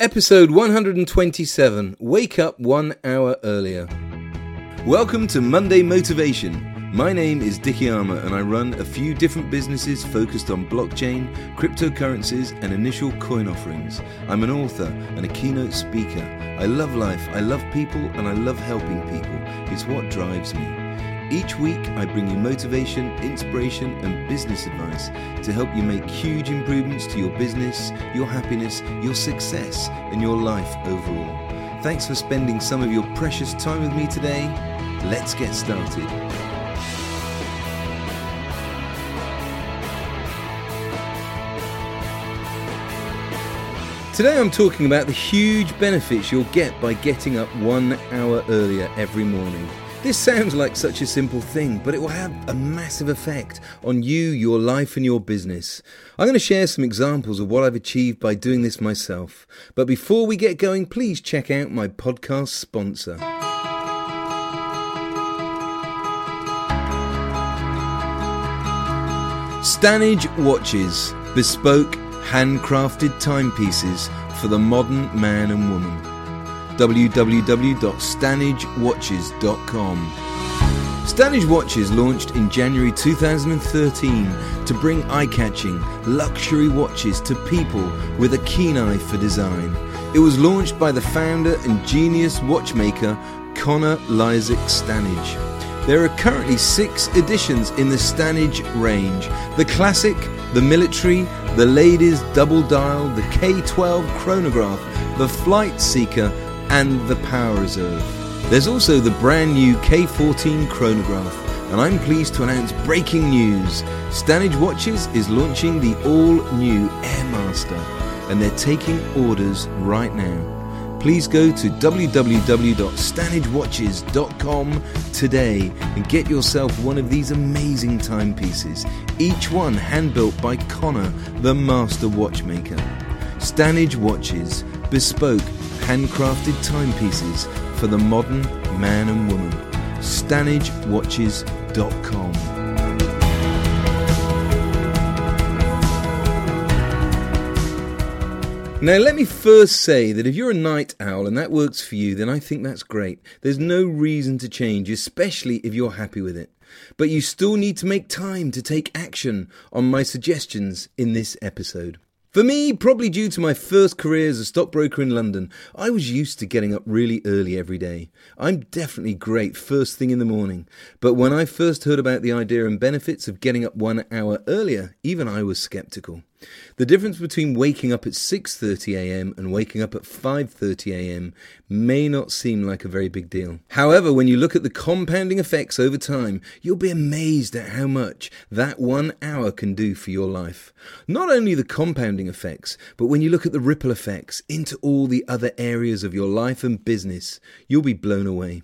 Episode 127 Wake Up One Hour Earlier. Welcome to Monday Motivation. My name is Dickie Armour and I run a few different businesses focused on blockchain, cryptocurrencies, and initial coin offerings. I'm an author and a keynote speaker. I love life, I love people, and I love helping people. It's what drives me. Each week, I bring you motivation, inspiration, and business advice to help you make huge improvements to your business, your happiness, your success, and your life overall. Thanks for spending some of your precious time with me today. Let's get started. Today I'm talking about the huge benefits you'll get by getting up one hour earlier every morning. This sounds like such a simple thing, but it will have a massive effect on you, your life, and your business. I'm going to share some examples of what I've achieved by doing this myself. But before we get going, please check out my podcast sponsor. Stanage Watches, bespoke, handcrafted timepieces for the modern man and woman www.stanagewatches.com. Stanage Watches launched in January 2013 to bring eye catching, luxury watches to people with a keen eye for design. It was launched by the founder and genius watchmaker Connor Lysak Stanage. There are currently six editions in the Stanage range the Classic, the Military, the Ladies Double Dial, the K12 Chronograph, the Flight Seeker, and the Power Reserve. There's also the brand new K14 chronograph, and I'm pleased to announce breaking news. Stanage Watches is launching the all new Airmaster, and they're taking orders right now. Please go to www.stanagewatches.com today and get yourself one of these amazing timepieces, each one hand built by Connor, the master watchmaker. Stanage Watches, bespoke handcrafted timepieces for the modern man and woman. StanageWatches.com. Now, let me first say that if you're a night owl and that works for you, then I think that's great. There's no reason to change, especially if you're happy with it. But you still need to make time to take action on my suggestions in this episode. For me, probably due to my first career as a stockbroker in London, I was used to getting up really early every day. I'm definitely great first thing in the morning, but when I first heard about the idea and benefits of getting up one hour earlier, even I was skeptical. The difference between waking up at 6:30 a.m. and waking up at 5:30 a.m. may not seem like a very big deal. However, when you look at the compounding effects over time, you'll be amazed at how much that 1 hour can do for your life. Not only the compounding effects, but when you look at the ripple effects into all the other areas of your life and business, you'll be blown away.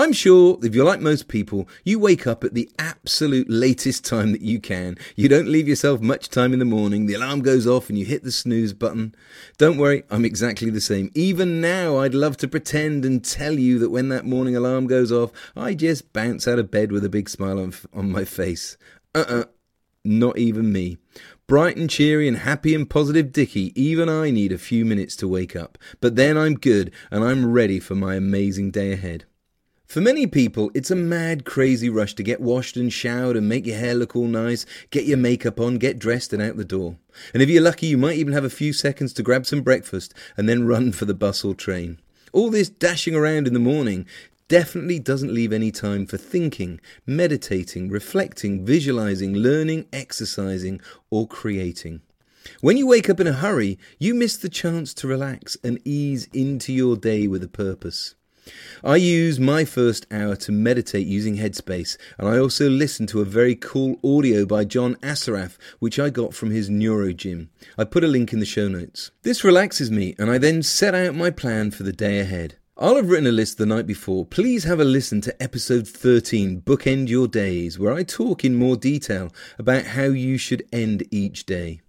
I'm sure if you're like most people, you wake up at the absolute latest time that you can. You don't leave yourself much time in the morning. The alarm goes off and you hit the snooze button. Don't worry, I'm exactly the same. Even now, I'd love to pretend and tell you that when that morning alarm goes off, I just bounce out of bed with a big smile on, on my face. Uh uh-uh, uh, not even me. Bright and cheery and happy and positive Dickie, even I need a few minutes to wake up. But then I'm good and I'm ready for my amazing day ahead. For many people, it's a mad, crazy rush to get washed and showered and make your hair look all nice, get your makeup on, get dressed and out the door. And if you're lucky, you might even have a few seconds to grab some breakfast and then run for the bus or train. All this dashing around in the morning definitely doesn't leave any time for thinking, meditating, reflecting, visualizing, learning, exercising, or creating. When you wake up in a hurry, you miss the chance to relax and ease into your day with a purpose. I use my first hour to meditate using Headspace, and I also listen to a very cool audio by John Assaraf, which I got from his Neuro Gym. I put a link in the show notes. This relaxes me, and I then set out my plan for the day ahead. I'll have written a list the night before. Please have a listen to episode 13, Bookend Your Days, where I talk in more detail about how you should end each day.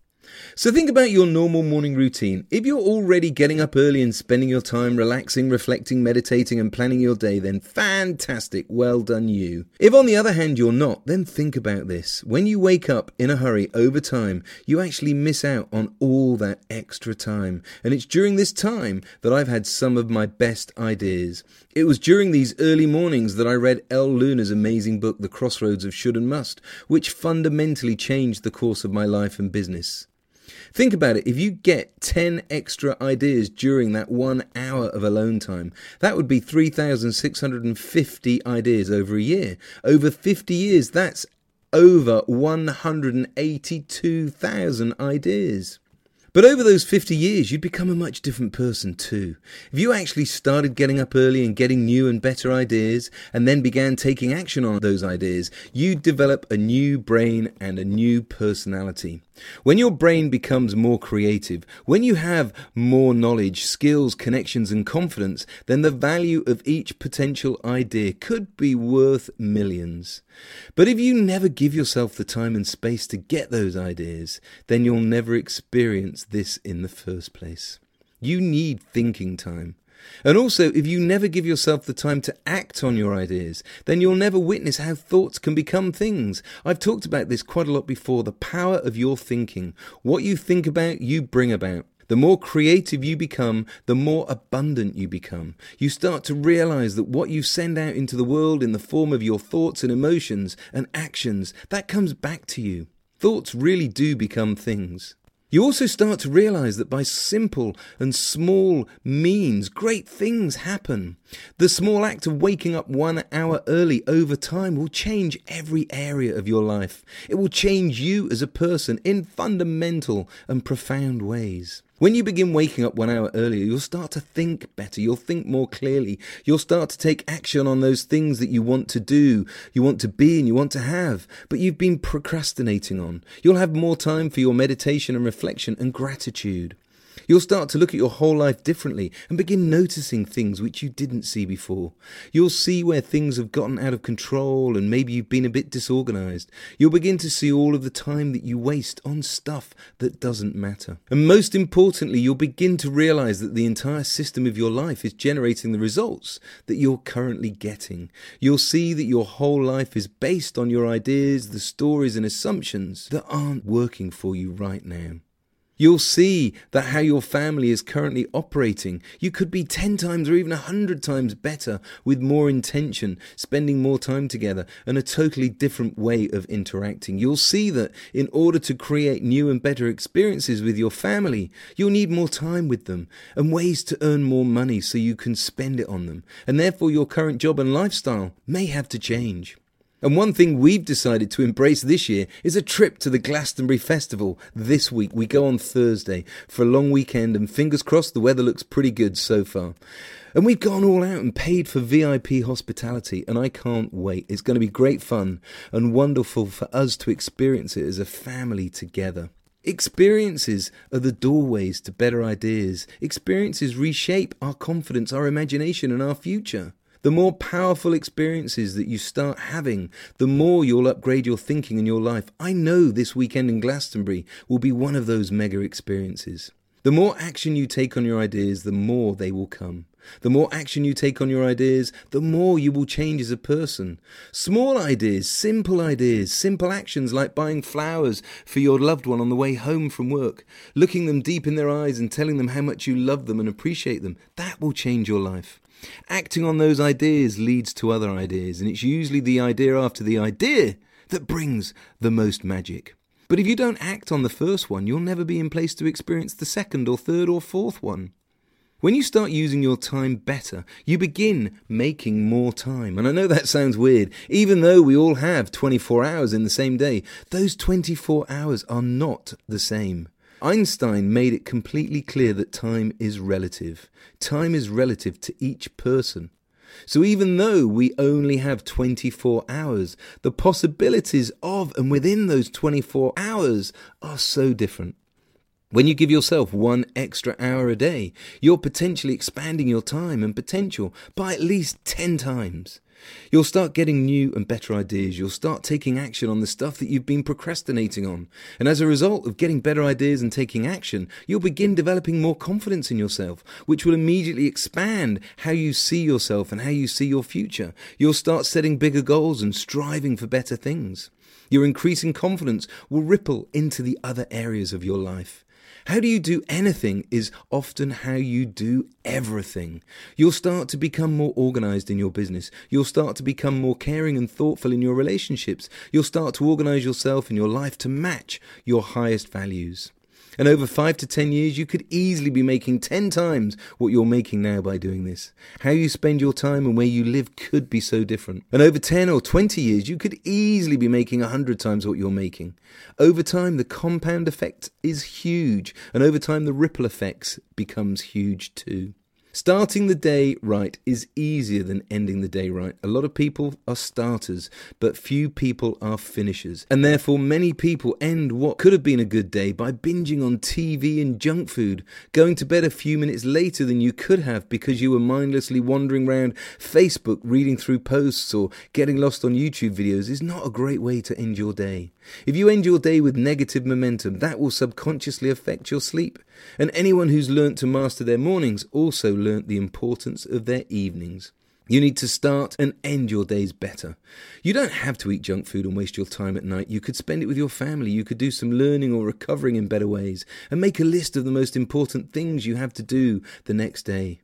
So think about your normal morning routine. If you're already getting up early and spending your time relaxing, reflecting, meditating, and planning your day, then fantastic. Well done, you. If on the other hand you're not, then think about this. When you wake up in a hurry over time, you actually miss out on all that extra time. And it's during this time that I've had some of my best ideas. It was during these early mornings that I read Elle Luna's amazing book, The Crossroads of Should and Must, which fundamentally changed the course of my life and business. Think about it. If you get 10 extra ideas during that one hour of alone time, that would be 3,650 ideas over a year. Over 50 years, that's over 182,000 ideas. But over those 50 years, you'd become a much different person too. If you actually started getting up early and getting new and better ideas, and then began taking action on those ideas, you'd develop a new brain and a new personality. When your brain becomes more creative, when you have more knowledge, skills, connections, and confidence, then the value of each potential idea could be worth millions. But if you never give yourself the time and space to get those ideas, then you'll never experience this in the first place. You need thinking time. And also, if you never give yourself the time to act on your ideas, then you'll never witness how thoughts can become things. I've talked about this quite a lot before the power of your thinking. What you think about, you bring about. The more creative you become, the more abundant you become. You start to realize that what you send out into the world in the form of your thoughts and emotions and actions, that comes back to you. Thoughts really do become things. You also start to realize that by simple and small means, great things happen. The small act of waking up one hour early over time will change every area of your life. It will change you as a person in fundamental and profound ways. When you begin waking up one hour earlier, you'll start to think better. You'll think more clearly. You'll start to take action on those things that you want to do, you want to be, and you want to have, but you've been procrastinating on. You'll have more time for your meditation and reflection and gratitude. You'll start to look at your whole life differently and begin noticing things which you didn't see before. You'll see where things have gotten out of control and maybe you've been a bit disorganized. You'll begin to see all of the time that you waste on stuff that doesn't matter. And most importantly, you'll begin to realize that the entire system of your life is generating the results that you're currently getting. You'll see that your whole life is based on your ideas, the stories and assumptions that aren't working for you right now. You'll see that how your family is currently operating. You could be 10 times or even 100 times better with more intention, spending more time together, and a totally different way of interacting. You'll see that in order to create new and better experiences with your family, you'll need more time with them and ways to earn more money so you can spend it on them. And therefore, your current job and lifestyle may have to change. And one thing we've decided to embrace this year is a trip to the Glastonbury Festival this week. We go on Thursday for a long weekend, and fingers crossed the weather looks pretty good so far. And we've gone all out and paid for VIP hospitality, and I can't wait. It's going to be great fun and wonderful for us to experience it as a family together. Experiences are the doorways to better ideas. Experiences reshape our confidence, our imagination, and our future. The more powerful experiences that you start having, the more you'll upgrade your thinking and your life. I know this weekend in Glastonbury will be one of those mega experiences. The more action you take on your ideas, the more they will come. The more action you take on your ideas, the more you will change as a person. Small ideas, simple ideas, simple actions like buying flowers for your loved one on the way home from work, looking them deep in their eyes and telling them how much you love them and appreciate them, that will change your life. Acting on those ideas leads to other ideas, and it's usually the idea after the idea that brings the most magic. But if you don't act on the first one, you'll never be in place to experience the second or third or fourth one. When you start using your time better, you begin making more time. And I know that sounds weird. Even though we all have 24 hours in the same day, those 24 hours are not the same. Einstein made it completely clear that time is relative. Time is relative to each person. So even though we only have 24 hours, the possibilities of and within those 24 hours are so different. When you give yourself one extra hour a day, you're potentially expanding your time and potential by at least 10 times. You'll start getting new and better ideas. You'll start taking action on the stuff that you've been procrastinating on. And as a result of getting better ideas and taking action, you'll begin developing more confidence in yourself, which will immediately expand how you see yourself and how you see your future. You'll start setting bigger goals and striving for better things. Your increasing confidence will ripple into the other areas of your life. How do you do anything is often how you do everything. You'll start to become more organized in your business. You'll start to become more caring and thoughtful in your relationships. You'll start to organize yourself and your life to match your highest values. And over five to ten years, you could easily be making ten times what you're making now by doing this. How you spend your time and where you live could be so different. And over 10 or 20 years, you could easily be making a hundred times what you're making. Over time, the compound effect is huge. And over time, the ripple effects becomes huge too. Starting the day right is easier than ending the day right. A lot of people are starters, but few people are finishers. And therefore, many people end what could have been a good day by binging on TV and junk food, going to bed a few minutes later than you could have because you were mindlessly wandering around Facebook reading through posts or getting lost on YouTube videos is not a great way to end your day. If you end your day with negative momentum, that will subconsciously affect your sleep. And anyone who's learnt to master their mornings also learnt the importance of their evenings. You need to start and end your days better. You don't have to eat junk food and waste your time at night. You could spend it with your family. You could do some learning or recovering in better ways and make a list of the most important things you have to do the next day.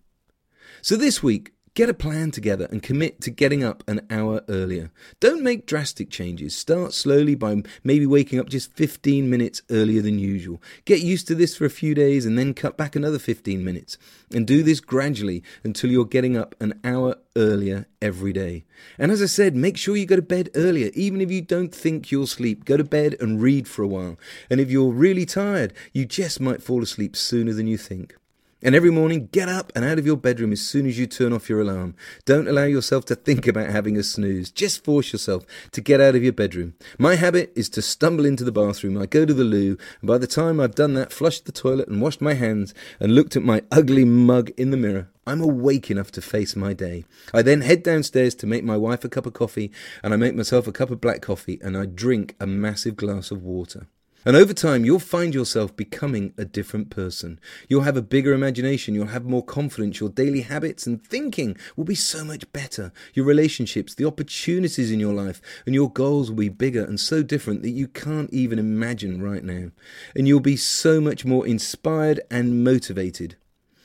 So this week, Get a plan together and commit to getting up an hour earlier. Don't make drastic changes. Start slowly by maybe waking up just 15 minutes earlier than usual. Get used to this for a few days and then cut back another 15 minutes. And do this gradually until you're getting up an hour earlier every day. And as I said, make sure you go to bed earlier. Even if you don't think you'll sleep, go to bed and read for a while. And if you're really tired, you just might fall asleep sooner than you think. And every morning, get up and out of your bedroom as soon as you turn off your alarm. Don't allow yourself to think about having a snooze. Just force yourself to get out of your bedroom. My habit is to stumble into the bathroom. I go to the loo, and by the time I've done that, flushed the toilet and washed my hands and looked at my ugly mug in the mirror, I'm awake enough to face my day. I then head downstairs to make my wife a cup of coffee, and I make myself a cup of black coffee, and I drink a massive glass of water. And over time, you'll find yourself becoming a different person. You'll have a bigger imagination, you'll have more confidence, your daily habits and thinking will be so much better. Your relationships, the opportunities in your life, and your goals will be bigger and so different that you can't even imagine right now. And you'll be so much more inspired and motivated.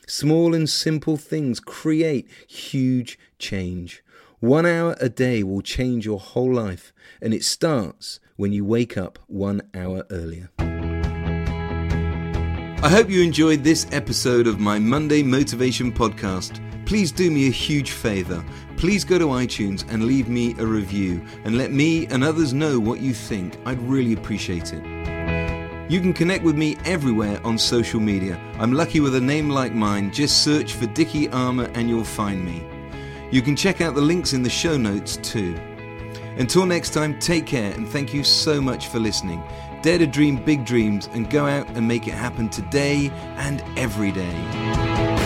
Small and simple things create huge change. One hour a day will change your whole life, and it starts when you wake up one hour earlier. I hope you enjoyed this episode of my Monday Motivation Podcast. Please do me a huge favour. Please go to iTunes and leave me a review and let me and others know what you think. I'd really appreciate it. You can connect with me everywhere on social media. I'm lucky with a name like mine. Just search for Dickie Armour and you'll find me. You can check out the links in the show notes too. Until next time, take care and thank you so much for listening. Dare to dream big dreams and go out and make it happen today and every day.